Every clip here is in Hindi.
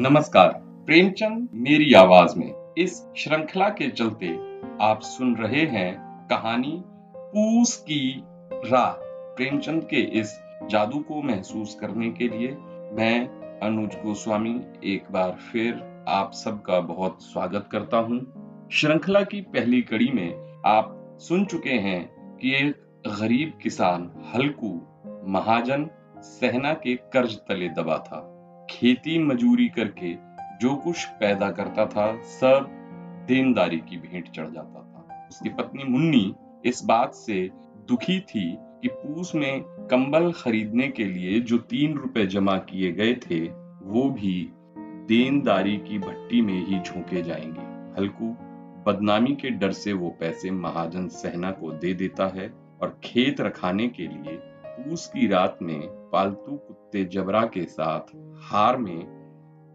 नमस्कार, प्रेमचंद मेरी आवाज़ में। इस श्रृंखला के चलते आप सुन रहे हैं कहानी पूस की राह प्रेमचंद के इस जादू को महसूस करने के लिए मैं अनुज गोस्वामी एक बार फिर आप सबका बहुत स्वागत करता हूँ। श्रृंखला की पहली कड़ी में आप सुन चुके हैं कि एक गरीब किसान, हल्कू, महाजन, सहना के कर्ज तले दबा था। खेती मजूरी करके जो कुछ पैदा करता था, सब देनदारी की भेंट चढ़ जाता था। उसकी पत्नी मुन्नी इस बात से दुखी थी कि पूस में कंबल खरीदने के लिए जो तीन रुपए जमा किए गए थे, वो भी देनदारी की भट्टी में ही झोंके जाएँगे। हल्कू बदनामी के डर से वो पैसे महाजन सहना को दे देता है और खेत रखाने के लिए पूस की रात में पालतू कुत्ते जबरा के साथ हार में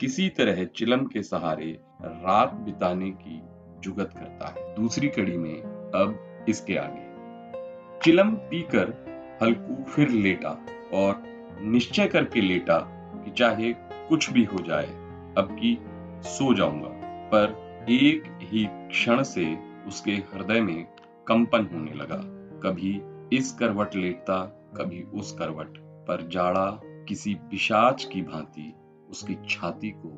किसी तरह चिलम के सहारे रात बिताने की जुगत करता है। दूसरी कड़ी में अब इसके आगे। चिलम पीकर हल्कू फिर लेटा और निश्चय करके लेटा कि चाहे कुछ भी हो जाए, अब की सो जाऊँगा। पर एक ही क्षण से उसके हृदय में कंपन होने लगा। कभी इस करवट लेटता, कभी उस करवट। पर जाड़ा किसी पिशाच की भांति उसकी छाती को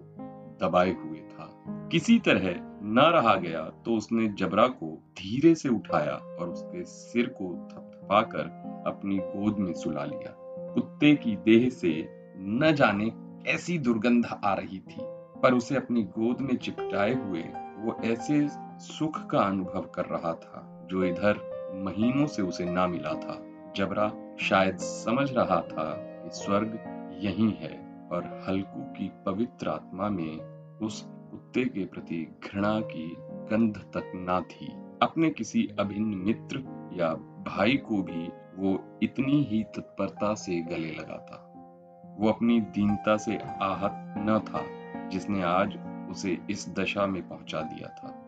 दबाए हुए था। किसी तरह न रहा गया तो उसने जबरा को धीरे से उठाया और उसके सिर को थपथपाकर अपनी गोद में सुला लिया। कुत्ते की देह से न जाने ऐसी दुर्गंध आ रही थी, पर उसे अपनी गोद में चिपटाए हुए वो ऐसे सुख का अनुभव कर रहा था जो इधर महीनों से उसे ना मिला था। जबरा शायद समझ रहा था कि स्वर्ग यही है और हल्कू की पवित्र आत्मा में उस कुत्ते के प्रति घृणा की गंध तक ना थी। अपने किसी अभिन्न मित्र या भाई को भी वो इतनी ही तत्परता से गले लगा था। वो अपनी दीनता से आहत न था, जिसने आज उसे इस दशा में पहुँचा दिया था।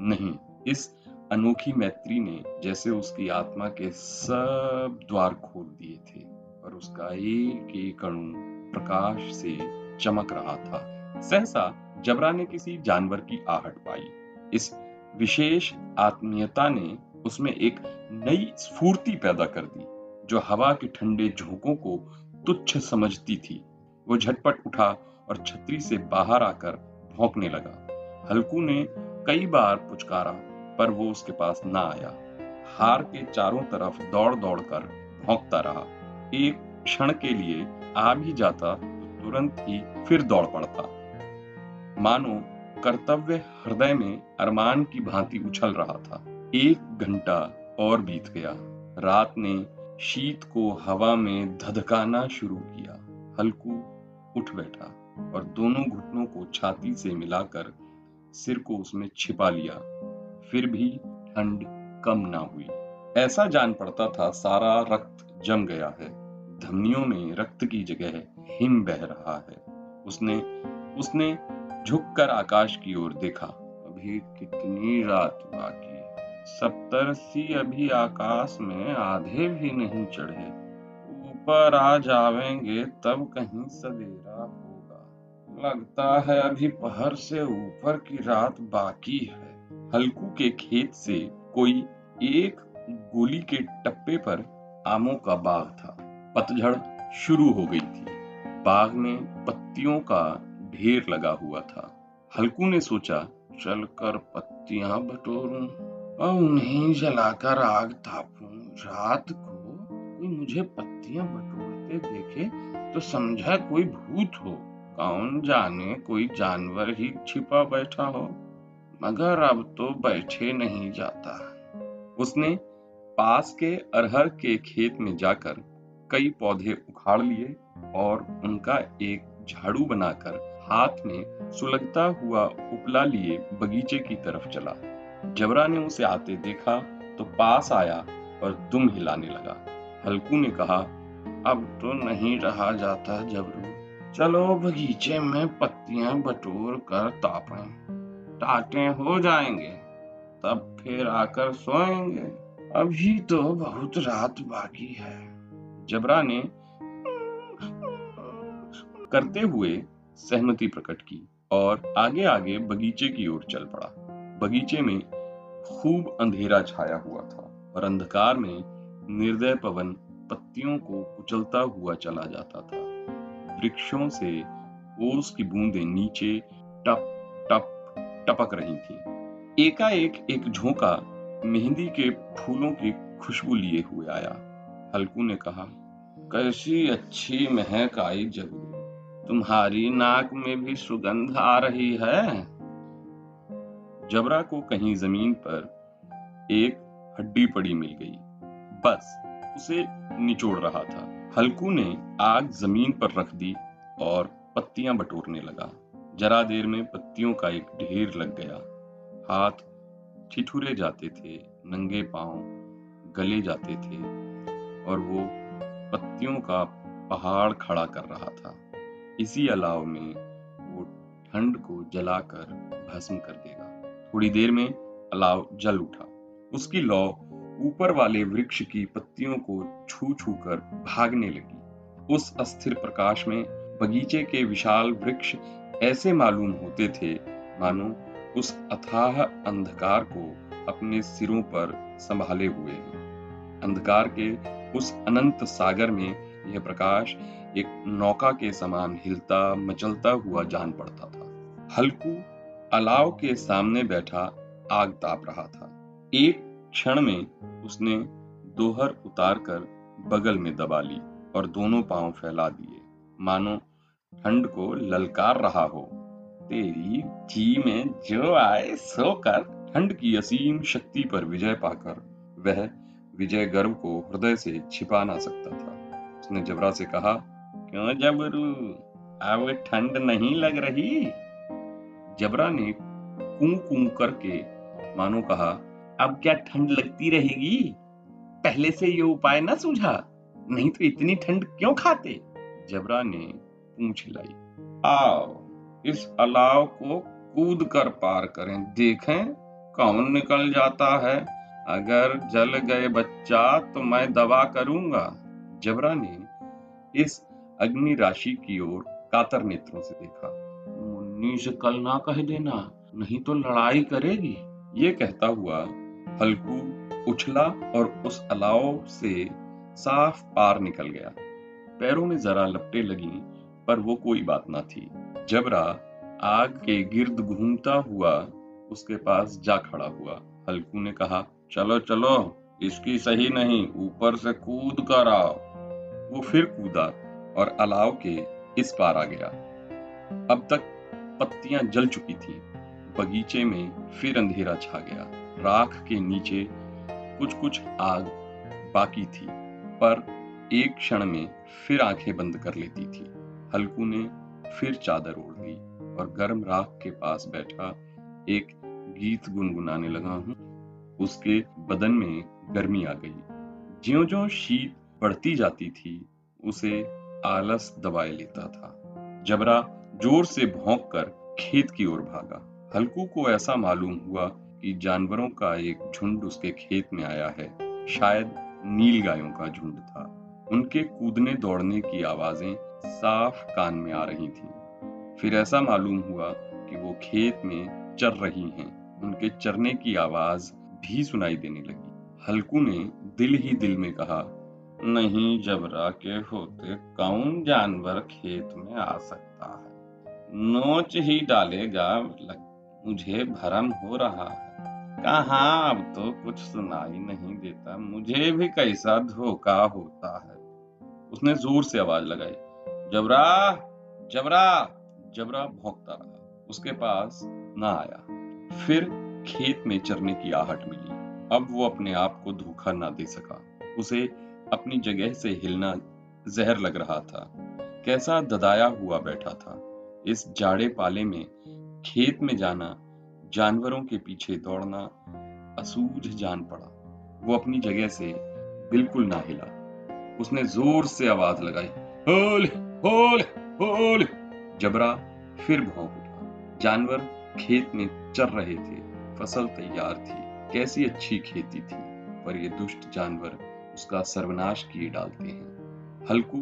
नहीं, इस अनोखी मैत्री ने जैसे उसकी आत्मा के सब द्वार खोल दिए थे। और उसका एक एक अणु प्रकाश से चमक रहा था। सहसा जबरा ने किसी जानवर की आहट पाई। इस विशेष आत्मीयता ने उसमें एक नई स्फूर्ति पैदा कर दी, जो हवा के ठंडे झोंकों को तुच्छ समझती थी। वो झटपट उठा और छतरी से बाहर आकर भौंकने लगा। हल्कू ने कई बार पुचकारा, पर वो उसके पास ना आया। हार के चारों तरफ़ दौड़ दौड़ कर भौंकता रहा। एक क्षण के लिए आ भी जाता तो तुरंत ही फिर दौड़ पड़ता। मानो, कर्तव्य हृदय में अरमान की भांति उछल रहा था। एक घंटा और बीत गया। रात ने शीत को हवा में धधकाना शुरू किया। हल्कू उठ बैठा और दोनों घुटनों को छाती से मिलाकर सिर को उसमें छिपा लिया। फिर भी ठंड कम ना हुई। ऐसा जान पड़ता था, सारा रक्त जम गया है। धमनियों में रक्त की जगह हिम बह रहा है। उसने उसने झुककर आकाश की ओर देखा। अभी कितनी रात बाकी सप्तरसी अभी आकाश में आधे भी नहीं चढ़े। ऊपर आ जावेंगे तब कहीं सवेरा होगा। लगता है अभी पहर से ऊपर की रात बाकी है। हल्कू के खेत से कोई एक गोली के टप्पे पर आमों का बाग था। पतझड़ शुरू हो गई थी। बाग में पत्तियों का ढेर लगा हुआ था। हल्कू ने सोचा, चलकर पत्तियाँ बटोरूं और उन्हें जलाकर आग तापूं रात को कोई मुझे पत्तियाँ बटोरते देखे तो समझा कोई भूत हो। कौन जाने कोई जानवर ही छिपा बैठा हो। मगर अब तो बैठे नहीं जाता। उसने पास के अरहर के खेत में जाकर कई पौधे उखाड़ लिए और उनका एक झाड़ू बनाकर हाथ में सुलगता हुआ उपला लिए बगीचे की तरफ़ चला। जबरा ने उसे आते देखा तो पास आया और दुम हिलाने लगा। हल्कू ने कहा, अब तो नहीं रहा जाता जबरू। चलो बगीचे में पत्तियाँ बटोर कर तापें। टाटे हो जाएँगे, तब फिर आकर सोएँगे। अभी तो बहुत रात बाकी है। जबरा ने करते हुए सहमति प्रकट की और आगे आगे बगीचे की ओर चल पड़ा। बगीचे में खूब अंधेरा छाया हुआ था और अंधकार में निर्दय पवन पत्तियों को कुचलता हुआ चला जाता था। वृक्षों से ओस की बूंदें नीचे टप टप, टपक रही थी। एकाएक एक झोंका मेहंदी के फूलों की खुशबू लिए हुए आया। हल्कू ने कहा, कैसी अच्छी महक आई जगू। तुम्हारी नाक में भी सुगंध आ रही है। जबरा को कहीं ज़मीन पर एक हड्डी पड़ी मिल गई। बस, उसे निचोड़ रहा था। हल्कू ने आग ज़मीन पर रख दी और पत्तियाँ बटोरने लगा। जरा देर में पत्तियों का एक ढेर लग गया। हाथ ठिठुरे जाते थे, नंगे पाँव गले जाते थे। और वो पत्तियों का पहाड़ खड़ा कर रहा था। इसी अलाव में वो ठंड को जलाकर भस्म कर देगा। थोड़ी देर में अलाव जल उठा। उसकी लौ ऊपर वाले वृक्ष की पत्तियों को छू छू कर भागने लगी। उस अस्थिर प्रकाश में बगीचे के विशाल वृक्ष ऐसे मालूम होते थे, मानो उस अथाह अंधकार को अपने सिरों पर संभाले हुए हैं। अंधकार के उस अनंत सागर में यह प्रकाश एक नौका के समान हिलता, मचलता हुआ जान पड़ता था। हल्कू अलाव के सामने बैठा आग ताप रहा था। एक क्षण में उसने दोहर उतार कर बगल में दबा ली और दोनों पाँव फैला दिए। मानो ठंड को ललकार रहा हो। तेरी जी में जो आए, सो कर ठंड की असीम शक्ति पर विजय पाकर वह विजय गर्व को हृदय से छिपा ना सकता था। उसने जबरा से कहा, क्यों जबरू? अब ठंड नहीं लग रही? जबरा ने कू कू करके मानो कहा, अब क्या ठंड लगती रहेगी? पहले से ये उपाय ना सूझा, नहीं तो इतनी ठंड क्यों खाते? जबरा ने पूछ लाई, आओ, इस अलाव को कूद कर पार करें। देखें कौन निकल जाता है। अगर जल गए बच्चा तो मैं दवा करूँगा। जबरा ने इस अग्नि राशि की ओर कातर नेत्रों से देखा। मुन्नी से कल ना कह देना, नहीं तो लड़ाई करेगी। ये कहता हुआ हल्कू उछला और उस अलाव से साफ़ पार निकल गया। पैरों में जरा लपटे लगी, पर वो कोई बात ना थी। जबरा आग के गिर्द घूमता हुआ उसके पास जा खड़ा हुआ। हल्कू ने कहा चलो चलो, इसकी सही नहीं, ऊपर से कूद कर आओ। वो फिर कूदा और अलाव के इस पार आ गया। अब तक पत्तियाँ जल चुकी थी। बगीचे में फिर अंधेरा छा गया। राख के नीचे कुछ कुछ आग बाकी थी, पर एक क्षण में फिर आँखें बंद कर लेती थी। हल्कू ने फिर चादर ओढ़ ली और गर्म राख के पास बैठा, एक गीत गुनगुनाने लगा हूँ। उसके बदन में गर्मी आ गई। ज्यो ज्यो शीत बढ़ती जाती थी, उसे आलस दबाए लेता था। जबरा ज़ोर से भौंक कर खेत की ओर भागा। हल्कू को ऐसा मालूम हुआ कि जानवरों का एक झुंड उसके खेत में आया है। शायद नील गायों का झुंड था। उनके कूदने दौड़ने की आवाज़ें साफ़ कान में आ रही थीं। फिर ऐसा मालूम हुआ कि वो खेत में चर रही हैं। उनके चरने की आवाज़ भी सुनाई देने लगी। हल्कू ने दिल ही दिल में कहा, नहीं जबरा के होते कौन जानवर खेत में आ सकता है? नोच ही डालेगा मुझे भरम हो रहा है। कहा, अब तो कुछ सुनाई नहीं देता। मुझे भी कैसा धोखा होता है? उसने ज़ोर से आवाज़ लगाई, जबरा जबरा जबरा भौंकता रहा। उसके पास ना आया। फिर खेत में चरने की आहट मिली। अब वो अपने आप को धोखा ना दे सका। उसे अपनी जगह से हिलना जहर लग रहा था। कैसा ददाया हुआ बैठा था। इस जाड़े पाले में खेत में जाना, जानवरों के पीछे दौड़ना असूझ जान पड़ा। वो अपनी जगह से बिल्कुल ना हिला। उसने ज़ोर से आवाज़ लगाई, होल होल होल! जबरा फिर भौंक उठा। जानवर खेत में चर रहे थे। फ़सल तैयार थी। कैसी अच्छी खेती थी, पर ये दुष्ट जानवर उसका सर्वनाश किए डालते हैं। हल्कू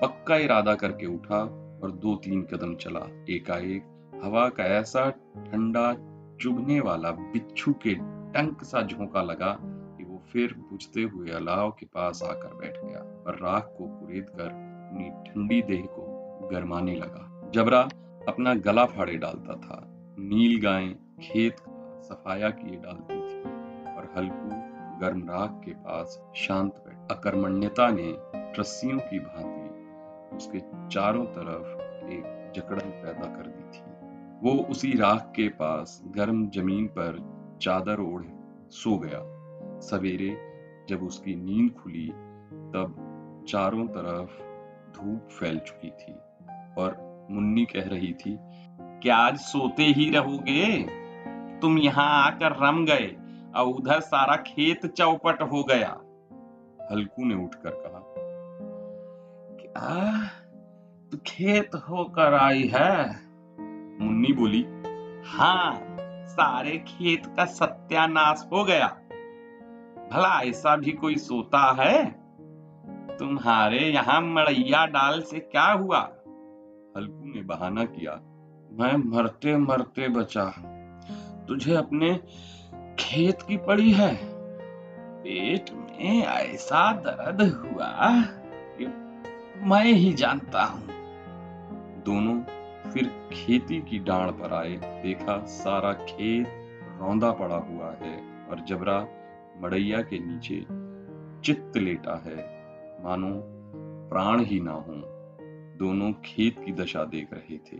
पक्का इरादा करके उठा और दो तीन कदम चला। एकाएक हवा का ऐसा ठंडा चुभने वाला बिच्छू के टंक सा झोंका लगा कि वो फिर बुझते हुए अलाव के पास आकर बैठ गया और राख को कुरेद कर अपनी ठंडी देह को गरमाने लगा। जबरा अपना गला फाड़े डालता था। नील गाय खेत सफाया किए डालती थी और हल्कू, गर्म राख के पास शांत बैठ, अकर्मण्यता ने रस्सियों की भांति उसके चारों तरफ़ एक जकड़न पैदा कर दी थी। वो उसी राख के पास गर्म ज़मीन पर चादर ओढ़ सो गया। सवेरे जब उसकी नींद खुली, तब चारों तरफ़ धूप फैल चुकी थी और मुन्नी कह रही थी, क्या आज सोते ही रहोगे? तुम यहाँ आकर रम गए, और उधर सारा खेत चौपट हो गया। हल्कू ने उठकर कहा क्या तू खेत होकर आई है? मुन्नी बोली हाँ सारे खेत का सत्यानाश हो गया। भला ऐसा भी कोई सोता है? तुम्हारे यहाँ मड़ैया डाल से क्या हुआ? हल्कू ने बहाना किया, मैं मरते मरते बचा तुझे अपने खेत की पड़ी है। पेट में ऐसा दर्द हुआ कि मैं ही जानता हूँ। दोनों फिर खेती की डांड पर आए। देखा सारा खेत रौंदा पड़ा हुआ है और जबरा मड़ैया के नीचे चित्त लेटा है। मानो प्राण ही ना हो। दोनों खेत की दशा देख रहे थे।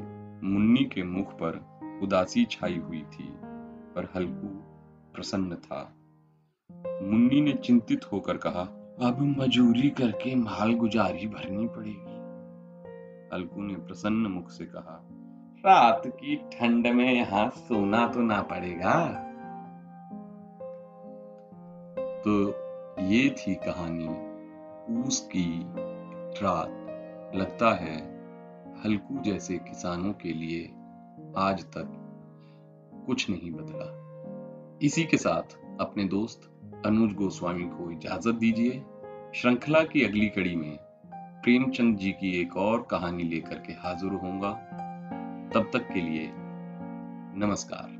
मुन्नी के मुख पर उदासी छाई हुई थी। पर हल्कू प्रसन्न था। मुन्नी ने चिंतित होकर कहा, अब मजूरी करके माल गुजारी भरनी पड़ेगी। हल्कू ने प्रसन्न मुख से कहा, रात की ठंड में यहाँ सोना तो ना पड़ेगा? तो ये थी कहानी पूस की रात। लगता है हल्कू जैसे किसानों के लिए आज तक कुछ नहीं बदला। इसी के साथ अपने दोस्त अनुज गोस्वामी को इजाज़त दीजिए। श्रृंखला की अगली कड़ी में प्रेमचंद जी की एक और कहानी लेकर के हाजिर होऊँगा। तब तक के लिए नमस्कार।